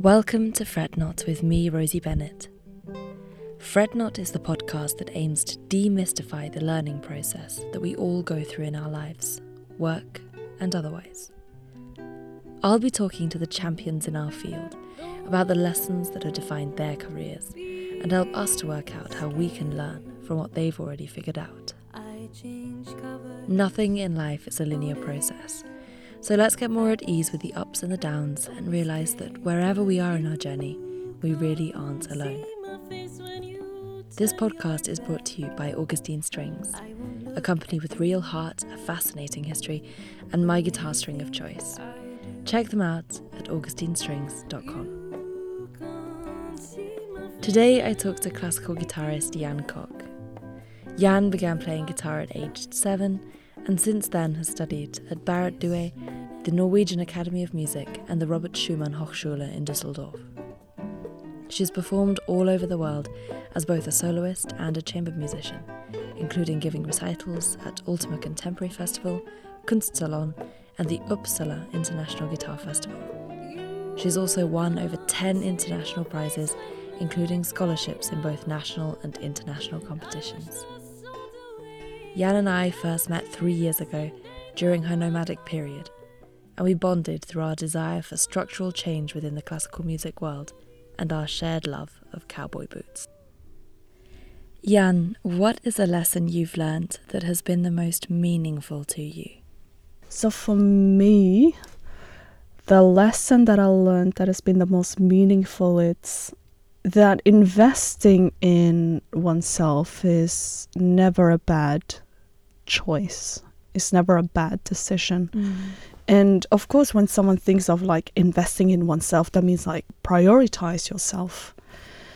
Welcome to Fret Not with me, Rosie Bennett. Fret Not is the podcast that aims to demystify the learning process that we all go through in our lives, work and otherwise. I'll be talking to the champions in our field about the lessons that have defined their careers and help us to work out how we can learn from what they've already figured out. Nothing in life is a linear process so let's get more at ease with the ups and the downs and realise that wherever we are in our journey, we really aren't alone. This podcast is brought to you by Augustine Strings, a company with real heart, a fascinating history, and my guitar string of choice. Check them out at augustinestrings.com. Today I talked to classical guitarist Jan Koch. Jan began playing guitar at age seven and since then has studied at Barratt Due, the Norwegian Academy of Music, and the Robert Schumann Hochschule in Düsseldorf. She has performed all over the world as both a soloist and a chamber musician, including giving recitals at Ultima Contemporary Festival, Kunstsalon, and the Uppsala International Guitar Festival. She's also won over 10 international prizes, including scholarships in both national and international competitions. Jan and I first met three years ago during her nomadic period, and we bonded through our desire for structural change within the classical music world and our shared love of cowboy boots. Jan, what is a lesson you've learned that has been the most meaningful to you? So, for me, the lesson that I learned that has been the most meaningful it's that investing in oneself is never a bad choice. It's never a bad decision. Mm. And of course, when someone thinks of like investing in oneself, that means like prioritize yourself.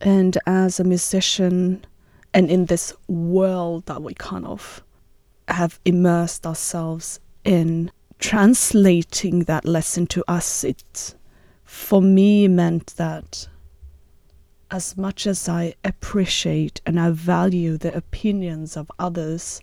And as a musician, and in this world that we kind of have immersed ourselves in, translating that lesson to us, it for me meant that as much as I appreciate and I value the opinions of others,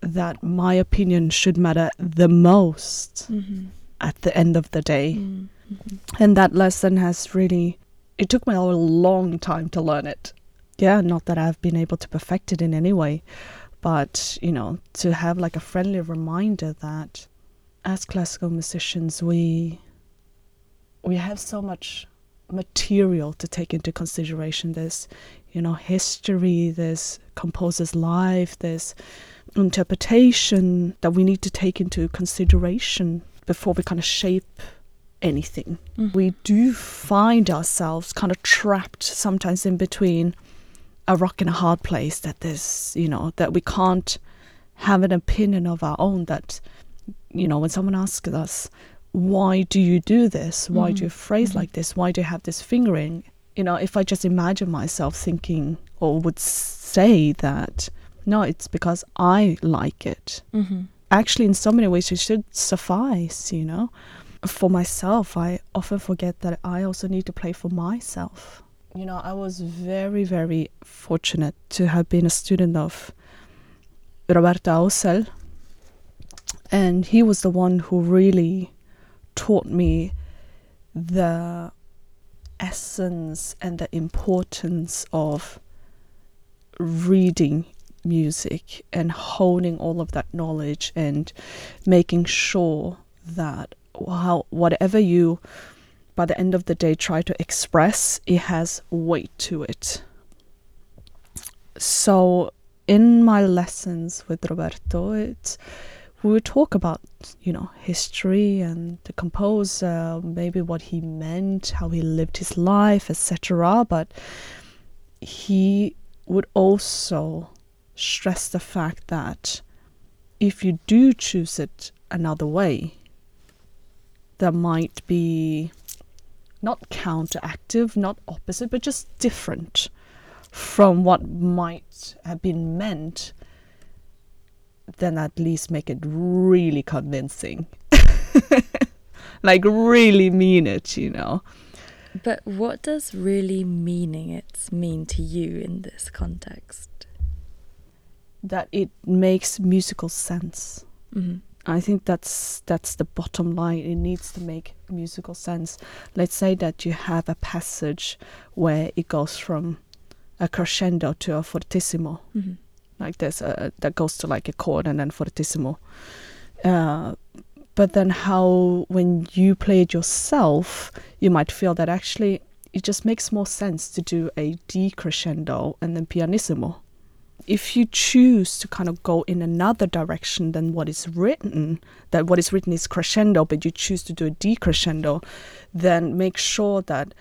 that my opinion should matter the most mm-hmm. at the end of the day. Mm-hmm. And that lesson has really, it took me a long time to learn it. Yeah, not that I've been able to perfect it in any way, but, you know, to have like a friendly reminder that as classical musicians, we, we have so much material to take into consideration. There's, you know, history, there's composer's life, there's interpretation that we need to take into consideration before we kind of shape anything. Mm. We do find ourselves kind of trapped sometimes in between a rock and a hard place that there's, you know, that we can't have an opinion of our own that, you know, when someone asks us, why do you do this? Why mm. do you phrase mm-hmm. like this? Why do you have this fingering? You know, if I just imagine myself thinking or would say that no, it's because I like it. Mm-hmm. Actually, in so many ways, it should suffice, you know. For myself, I often forget that I also need to play for myself. You know, I was very, very fortunate to have been a student of Roberto Aussel. And he was the one who really taught me the essence and the importance of reading music and honing all of that knowledge and making sure that whatever you by the end of the day try to express it has weight to it. So in my lessons with roberto it's we would talk about you know history and the composer maybe what he meant how he lived his life etc but he would also stress the fact that if you do choose it another way, there might be not counteractive, not opposite, but just different from what might have been meant, then at least make it really convincing. like, really mean it, you know. But what does really meaning it mean to you in this context? That it makes musical sense. Mm-hmm. I think that's that's the bottom line. It needs to make musical sense. Let's say that you have a passage where it goes from a crescendo to a fortissimo, hmm like a that goes to like a chord and then fortissimo. Uh, but then how when you play it yourself, you might feel that actually it just makes more sense to do a decrescendo and then pianissimo. If you choose to kind of go in another direction than what is written, that what is written is crescendo, but you choose to do a decrescendo, then make sure that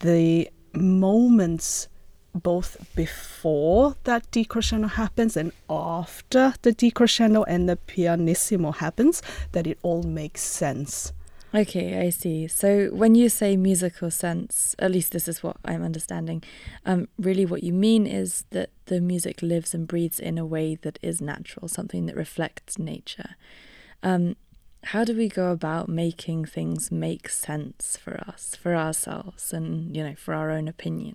the moments both before that decrescendo happens and after the decrescendo and the pianissimo happens, that it all makes sense. Okay, I see. So when you say musical sense, at least this is what I'm understanding, um, really what you mean is that the music lives and breathes in a way that is natural, something that reflects nature. Um, how do we go about making things make sense for us, for ourselves, and you know, for our own opinion?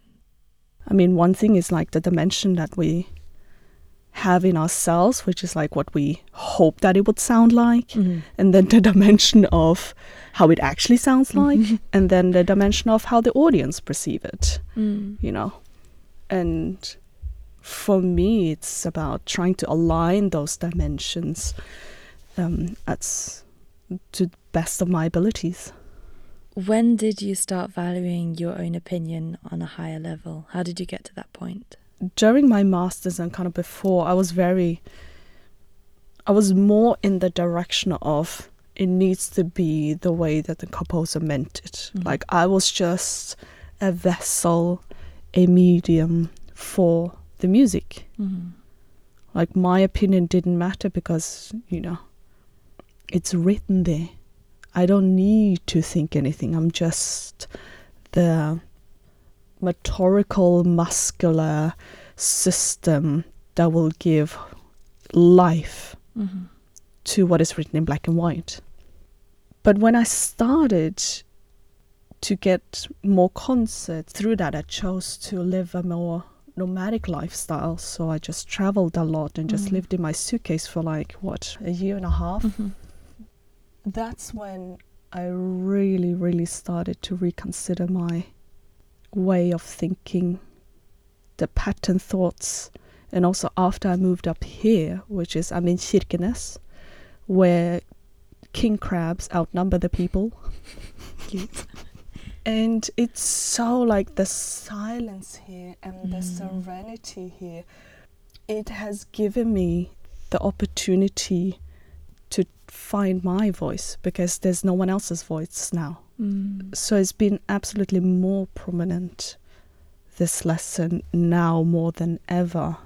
I mean, one thing is like the dimension that we have in ourselves, which is like what we hope that it would sound like, Mhm. and then the dimension of how it actually sounds like, Mhm. and then the dimension of how the audience perceive it, Mm. you know. And for me, it's about trying to align those dimensions um, as to the best of my abilities. When did you start valuing your own opinion on a higher level? How did you get to that point? During my masters and kind of before i was very i was more in the direction of it needs to be the way that the composer meant it Mhm. like i was just a vessel a medium for the music Mm. like my opinion didn't matter because you know it's written there i don't need to think anything i'm just the motorical muscular system that will give life Mhm. to what is written in black and white but when i started to get more concerts through that i chose to live a more nomadic lifestyle so i just traveled a lot and just Mhm. lived in my suitcase for like what a year and a half Mhm. that's when I really, really started to reconsider my way of thinking, the pattern thoughts, and also after I moved up here, which is I'm in Kirkenes, where king crabs outnumber the people. Cute. And it's so like the silence here and the Mm. serenity here. It has given me the opportunity to find my voice because there's no one else's voice now. Mm. So it's been absolutely more prominent this lesson now more than ever.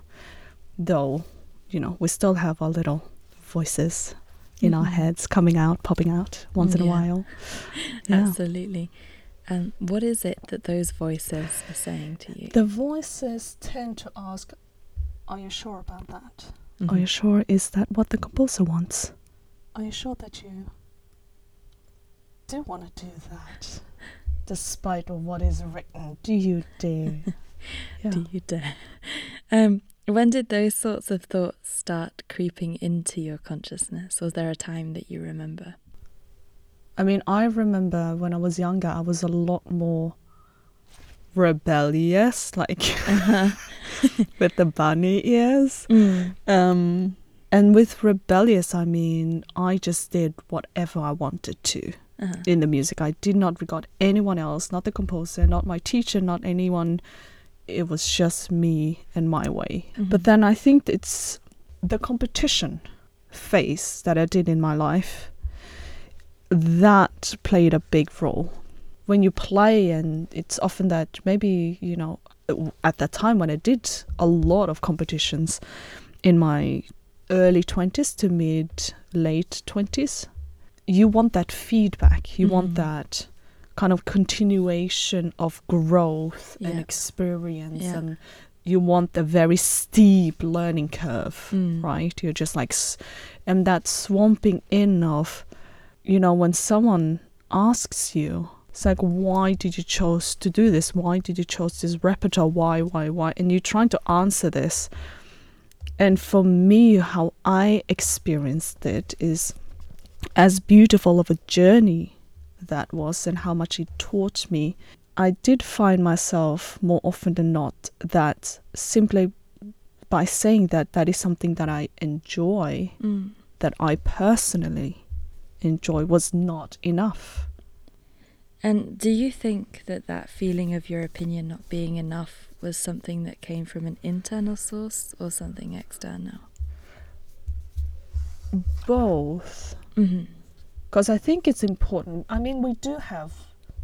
Though, you know, we still have our little voices in our Mhm. heads coming out, popping out once in a while. Yeah. Absolutely. Um, what is it that those voices are saying to you? The voices tend to ask, Are you sure about that? Are Mhm. you sure? Is that what the composer wants? Are you sure that you do want to do that? Despite what is written, do you dare? yeah. Do you dare? Um, when did those sorts of thoughts start creeping into your consciousness? Was there a time that you remember? I mean, I remember when I was younger, I was a lot more rebellious, like with the bunny ears. Mm. Um, and with rebellious, I mean, I just did whatever I wanted to. Uh-huh. in the music. I did not regard anyone else, not the composer, not my teacher, not anyone. It was just me and my way. Mhm. But then I think it's the competition phase that I did in my life that played a big role. When you play, and it's often that maybe, you know, at that time when I did a lot of competitions in my early 20s to mid late 20s, you want that feedback. You Mhm. want that kind of continuation of growth and experience Yeah. and you want a very steep learning curve Mm. right you're just like and that swamping in of you know when someone asks you it's like why did you choose to do this why did you choose this repertoire why why why and you're trying to answer this and for me how i experienced it is as beautiful of a journey that was and how much it taught me, I did find myself more often than not that simply by saying that that is something that I enjoy, Mm. that I personally enjoy, was not enough. And do you think that that feeling of your opinion not being enough was something that came from an internal source or something external? Both. Mm-hmm. because I think it's important. I mean, we do have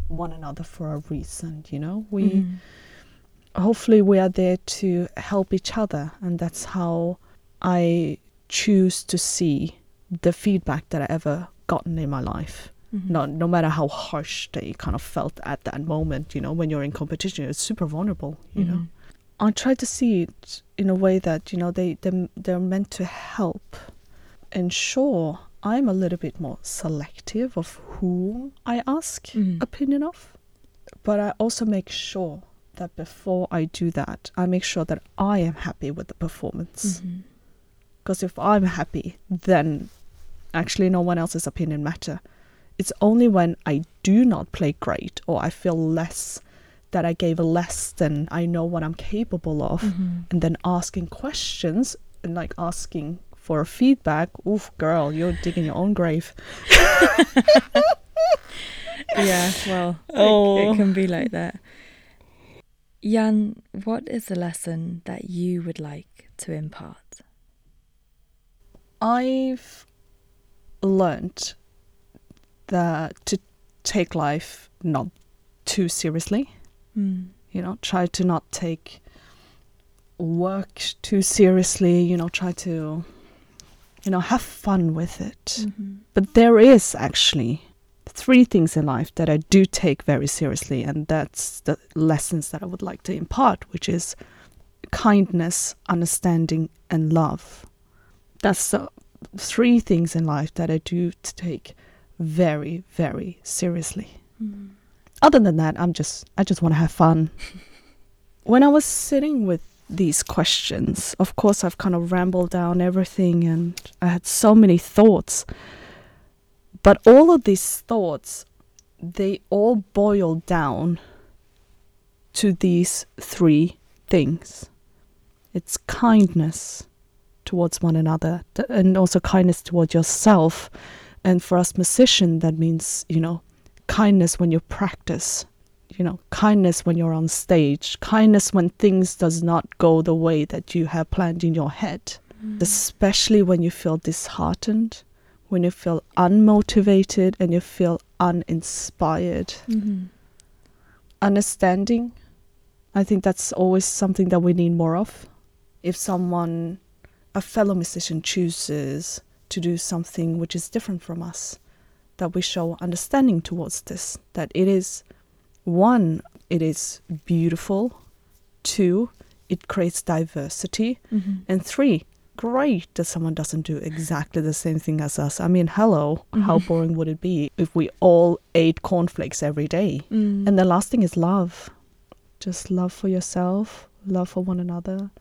one another for a reason, you know. We Mm-hmm. hopefully we are there to help each other, and that's how I choose to see the feedback that I ever gotten in my life. Mm-hmm. No, no matter how harsh they kind of felt at that moment, you know, when you're in competition, it's super vulnerable, you know. Mm-hmm. I try to see it in a way that you know they they they're meant to help. And sure, I'm a little bit more selective of whom I ask Mhm. opinion of, but I also make sure that before I do that, I make sure that I am happy with the performance. Because if I'm happy, then actually no one else's opinion matter. It's only when I do not play great or I feel less that I gave less than I know what I'm capable of Mhm. and then asking questions and like asking for feedback. Oof, girl, you're digging your own grave. yeah, well, it- Oh. it, can be like that. Jan, what is a lesson that you would like to impart? I've learned that to take life not too seriously. Mm. You know, try to not take work too seriously. You know, try to, you know, have fun with it. Mhm. But there is actually three things in life that I do take very seriously, and that's the lessons that I would like to impart, which is kindness, understanding, and love. That's the three things in life that I do take very, very seriously. Mm. Other than that, I'm just I just want to have fun. when I was sitting with these questions, of course I've kind of rambled down everything and I had so many thoughts. But all of these thoughts, they all boil down to these three things. It's kindness towards one another and also kindness towards yourself. And for us musicians, that means, you know, kindness when you practice you know kindness when you're on stage kindness when things does not go the way that you have planned in your head Mm. especially when you feel disheartened when you feel unmotivated and you feel uninspired Mhm. understanding i think that's always something that we need more of if someone a fellow musician chooses to do something which is different from us that we show understanding towards this that it is one it is beautiful two it creates diversity Mhm. and three great that someone doesn't do exactly the same thing as us i mean hello how Mhm. boring would it be if we all ate cornflakes every day Mm. and the last thing is love. Just love for yourself, love for one another,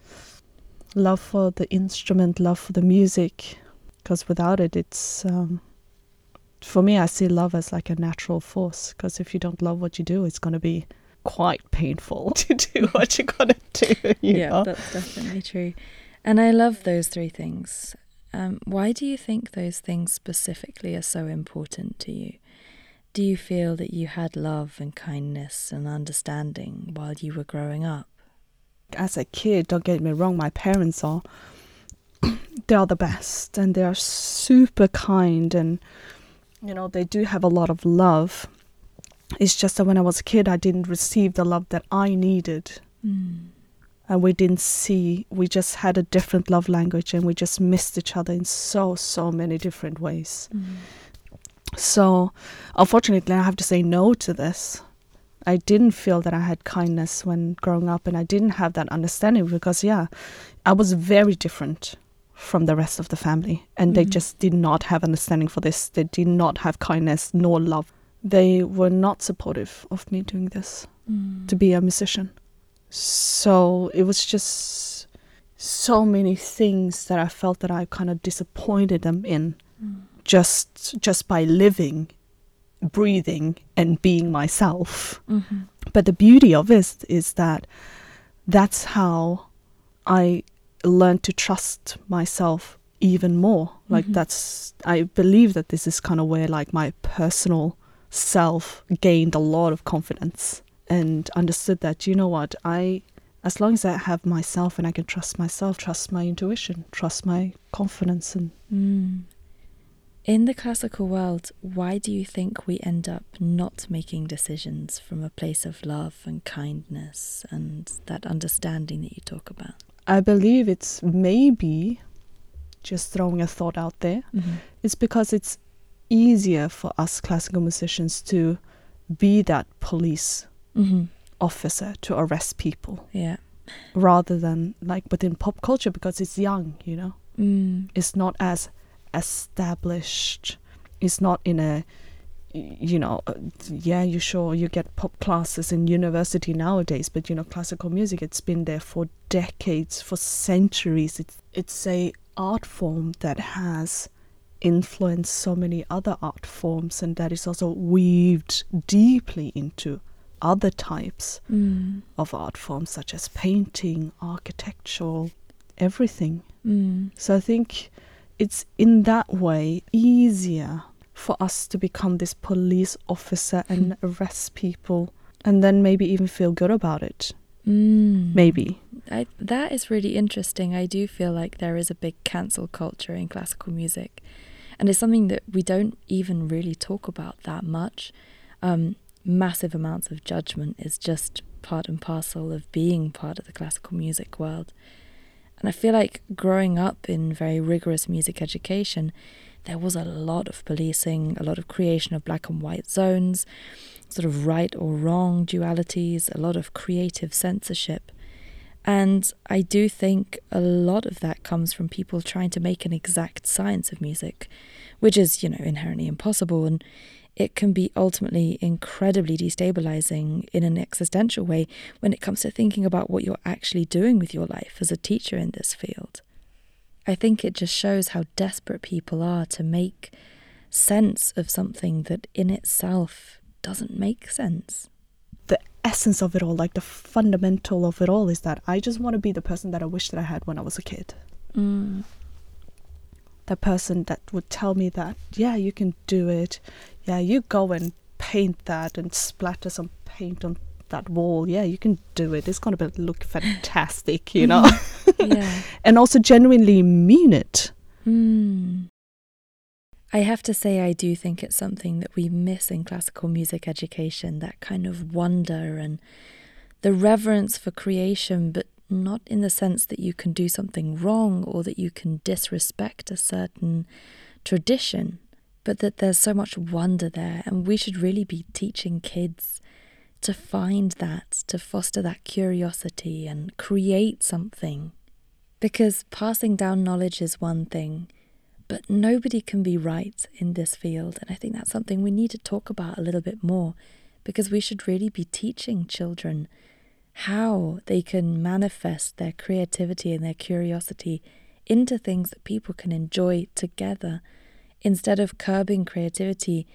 love for the instrument, love for the music. Because without it, it's. Um, for me, I see love as like a natural force. Because if you don't love what you do, it's going to be quite painful to do what you're going to do. You yeah, know? that's definitely true. And I love those three things. Um, why do you think those things specifically are so important to you? Do you feel that you had love and kindness and understanding while you were growing up? as a kid, don't get me wrong, my parents are they are the best and they are super kind and you know they do have a lot of love. It's just that when I was a kid, I didn't receive the love that I needed, Mm. and we didn't see. We just had a different love language, and we just missed each other in so so many different ways. Mm. So, unfortunately, I have to say no to this. I didn't feel that I had kindness when growing up, and I didn't have that understanding because, yeah, I was very different from the rest of the family, and they Mhm. just did not have understanding for this. They did not have kindness nor love. They were not supportive of me doing this Mm. to be a musician. So it was just so many things that I felt that I kind of disappointed them in Mm. just just by living, breathing, and being myself. Mm-hmm. But the beauty of it is that that's how I learned to trust myself even more. Like Mhm. that's I believe that this is kind of where like my personal self gained a lot of confidence and understood that you know what I as long as I have myself and I can trust myself, trust my intuition, trust my confidence and Mm. In the classical world, why do you think we end up not making decisions from a place of love and kindness and that understanding that you talk about? I believe it's maybe just throwing a thought out there. Mm-hmm. It's because it's easier for us classical musicians to be that police Mm-hmm. officer to arrest people Yeah. rather than like within pop culture because it's young, you know. Mm. It's not as established. It's not in a you know, uh, yeah, you sure you get pop classes in university nowadays, but you know, classical music it's been there for decades, for centuries. It's it's a art form that has influenced so many other art forms and that is also weaved deeply into other types Mm. of art forms such as painting, architectural, everything. Mm. So I think it's in that way easier for us to become this police officer and arrest people and then maybe even feel good about it. Mm. Maybe. I, that is really interesting. I do feel like there is a big cancel culture in classical music, and it's something that we don't even really talk about that much. Um, massive amounts of judgment is just part and parcel of being part of the classical music world. And I feel like growing up in very rigorous music education, there was a lot of policing, a lot of creation of black and white zones, sort of right or wrong dualities, a lot of creative censorship. And I do think a lot of that comes from people trying to make an exact science of music, which is, you know, inherently impossible. And it can be ultimately incredibly destabilizing in an existential way when it comes to thinking about what you're actually doing with your life as a teacher in this field. I think it just shows how desperate people are to make sense of something that in itself doesn't make sense. The essence of it all, like the fundamental of it all, is that I just want to be the person that I wish that I had when I was a kid. Mm. The person that would tell me that, yeah, you can do it. Yeah, you go and paint that and splatter some paint on that wall. Yeah, you can do it. It's going to look fantastic, you know? yeah. and also genuinely mean it. Hmm. I have to say, I do think it's something that we miss in classical music education that kind of wonder and the reverence for creation, but not in the sense that you can do something wrong or that you can disrespect a certain tradition, but that there's so much wonder there. And we should really be teaching kids to find that, to foster that curiosity and create something. Because passing down knowledge is one thing, but nobody can be right in this field. And I think that's something we need to talk about a little bit more because we should really be teaching children how they can manifest their creativity and their curiosity into things that people can enjoy together instead of curbing creativity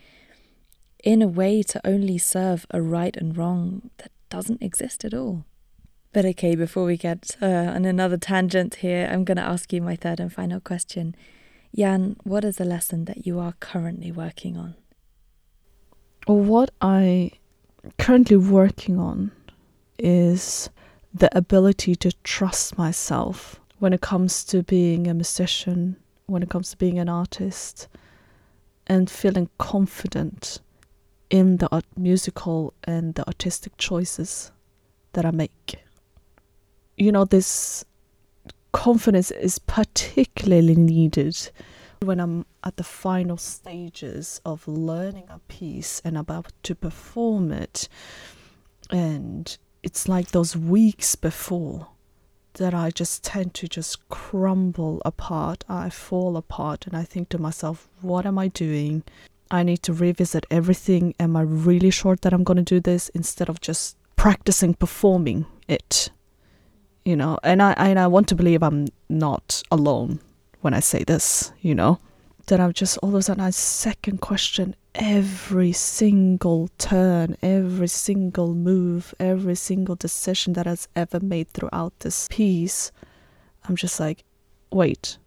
in a way to only serve a right and wrong that doesn't exist at all. But okay, before we get uh, on another tangent here, I'm going to ask you my third and final question. Jan, what is the lesson that you are currently working on? What I currently working on is the ability to trust myself when it comes to being a musician, when it comes to being an artist, and feeling confident in the musical and the artistic choices that I make. You know, this confidence is particularly needed when I'm at the final stages of learning a piece and about to perform it. And it's like those weeks before that I just tend to just crumble apart. I fall apart and I think to myself, what am I doing? I need to revisit everything. Am I really sure that I'm going to do this instead of just practicing performing it? You know, and I and I want to believe I'm not alone when I say this, you know. that I'm just all of a sudden I second question every single turn, every single move, every single decision that has ever made throughout this piece. I'm just like, wait,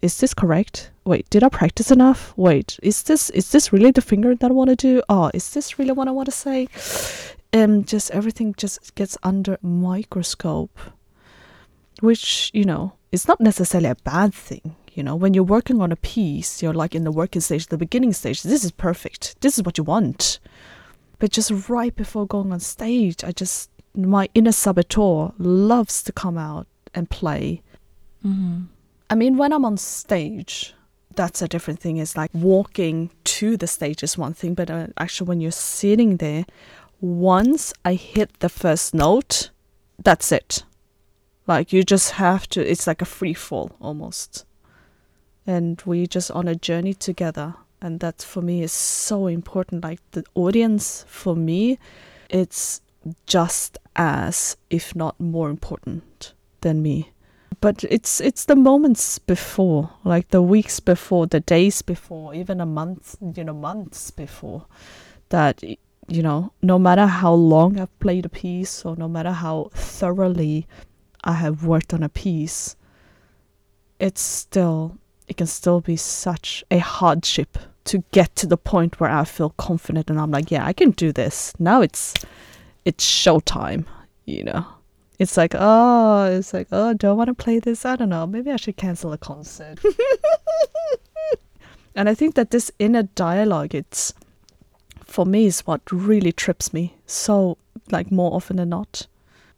is this correct? Wait, did I practice enough? Wait, is this is this really the finger that I want to do? Oh, is this really what I want to say? And just everything just gets under microscope, which you know is not necessarily a bad thing. You know, when you're working on a piece, you're like in the working stage, the beginning stage. This is perfect. This is what you want. But just right before going on stage, I just my inner saboteur loves to come out and play. Mm-hmm. I mean, when I'm on stage, that's a different thing. It's like walking to the stage is one thing, but uh, actually, when you're sitting there, once I hit the first note, that's it. Like, you just have to, it's like a free fall almost. And we just on a journey together. And that for me is so important. Like, the audience, for me, it's just as, if not more important than me but it's it's the moments before like the weeks before the days before even a month you know months before that you know no matter how long i've played a piece or no matter how thoroughly i have worked on a piece it's still it can still be such a hardship to get to the point where i feel confident and i'm like yeah i can do this. Now it's it's showtime you know it's like, oh, it's like, oh, don't want to play this. I don't know. Maybe I should cancel a concert. and I think that this inner dialogue, it's for me, is what really trips me so, like, more often than not.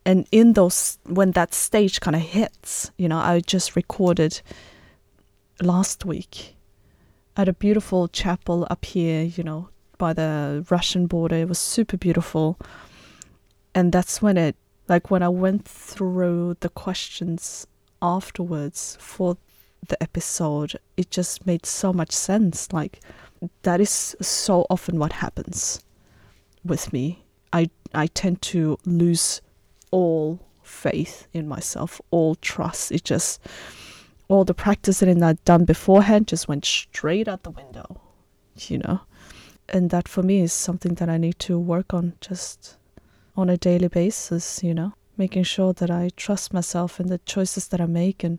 And in those, when that stage kind of hits, you know, I just recorded last week at a beautiful chapel up here, you know, by the Russian border. It was super beautiful. And that's when it like when I went through the questions afterwards for the episode, it just made so much sense. Like that is so often what happens with me. I I tend to lose all faith in myself, all trust. It just all the practice that I'd done beforehand just went straight out the window, you know. And that for me is something that I need to work on just on a daily basis, you know, making sure that I trust myself and the choices that I make and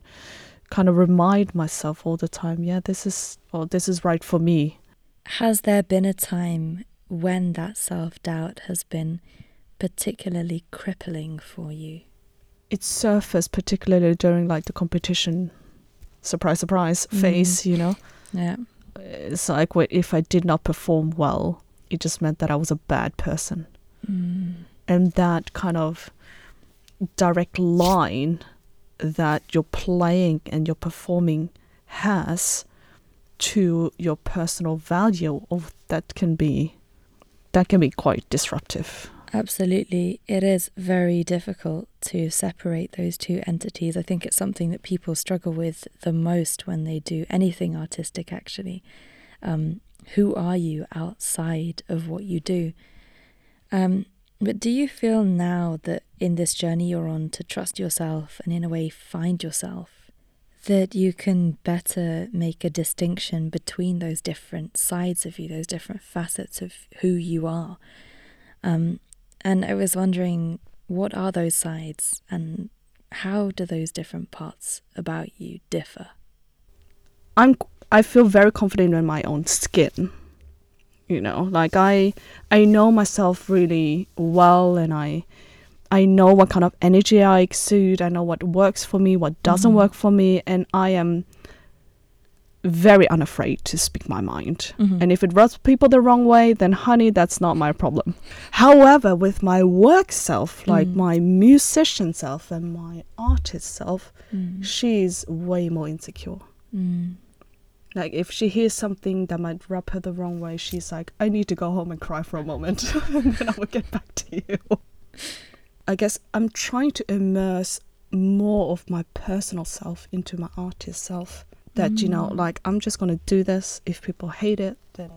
kind of remind myself all the time, yeah, this is or this is right for me. Has there been a time when that self-doubt has been particularly crippling for you? It surfaced particularly during like the competition surprise surprise mm. phase, you know. Yeah. It's like if I did not perform well, it just meant that I was a bad person. Mm and that kind of direct line that your playing and your performing has to your personal value of that can be that can be quite disruptive. Absolutely. It is very difficult to separate those two entities. I think it's something that people struggle with the most when they do anything artistic actually. Um, who are you outside of what you do? Um, but do you feel now that in this journey you're on to trust yourself and in a way find yourself, that you can better make a distinction between those different sides of you, those different facets of who you are? Um, and I was wondering, what are those sides and how do those different parts about you differ? I'm I feel very confident in my own skin you know like i i know myself really well and i i know what kind of energy i exude i know what works for me what doesn't mm-hmm. work for me and i am very unafraid to speak my mind mm-hmm. and if it rubs people the wrong way then honey that's not my problem however with my work self like mm. my musician self and my artist self mm. she's way more insecure mm. Like if she hears something that might rub her the wrong way, she's like, I need to go home and cry for a moment and then I will get back to you. I guess I'm trying to immerse more of my personal self into my artist self. That, mm. you know, mm. like I'm just gonna do this. If people hate it, then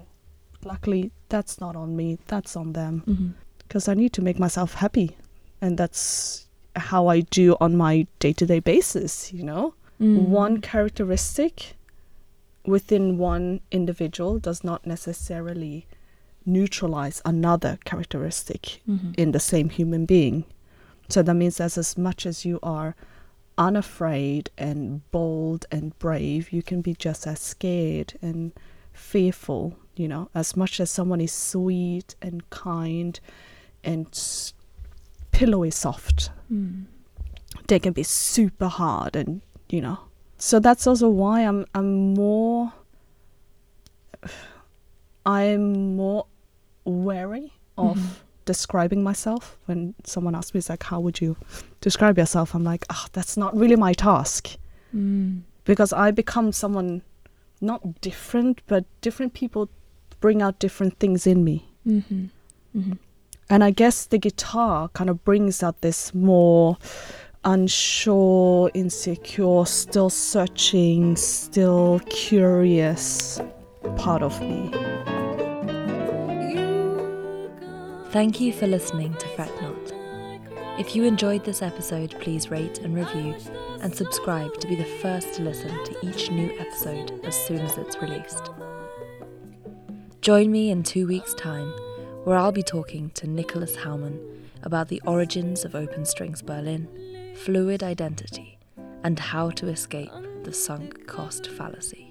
luckily that's not on me, that's on them. Because mm-hmm. I need to make myself happy. And that's how I do on my day to day basis, you know? Mm. One characteristic within one individual does not necessarily neutralize another characteristic Mm-hmm. in the same human being. So that means that as much as you are unafraid and bold and brave, you can be just as scared and fearful, you know, as much as someone is sweet and kind and s- pillowy soft, Mm. they can be super hard and, you know. So that's also why I'm I'm more I'm more wary of Mhm. describing myself when someone asks me it's like how would you describe yourself i'm like oh that's not really my task Mm. because i become someone not different but different people bring out different things in me Mm-hmm. Mm-hmm. and i guess the guitar kind of brings out this more unsure insecure still searching still curious part of me Thank you for listening to Fret Not. If you enjoyed this episode, please rate and review and subscribe to be the first to listen to each new episode as soon as it's released. Join me in two weeks' time, where I'll be talking to Nicholas Haumann about the origins of Open Strings Berlin, fluid identity, and how to escape the sunk cost fallacy.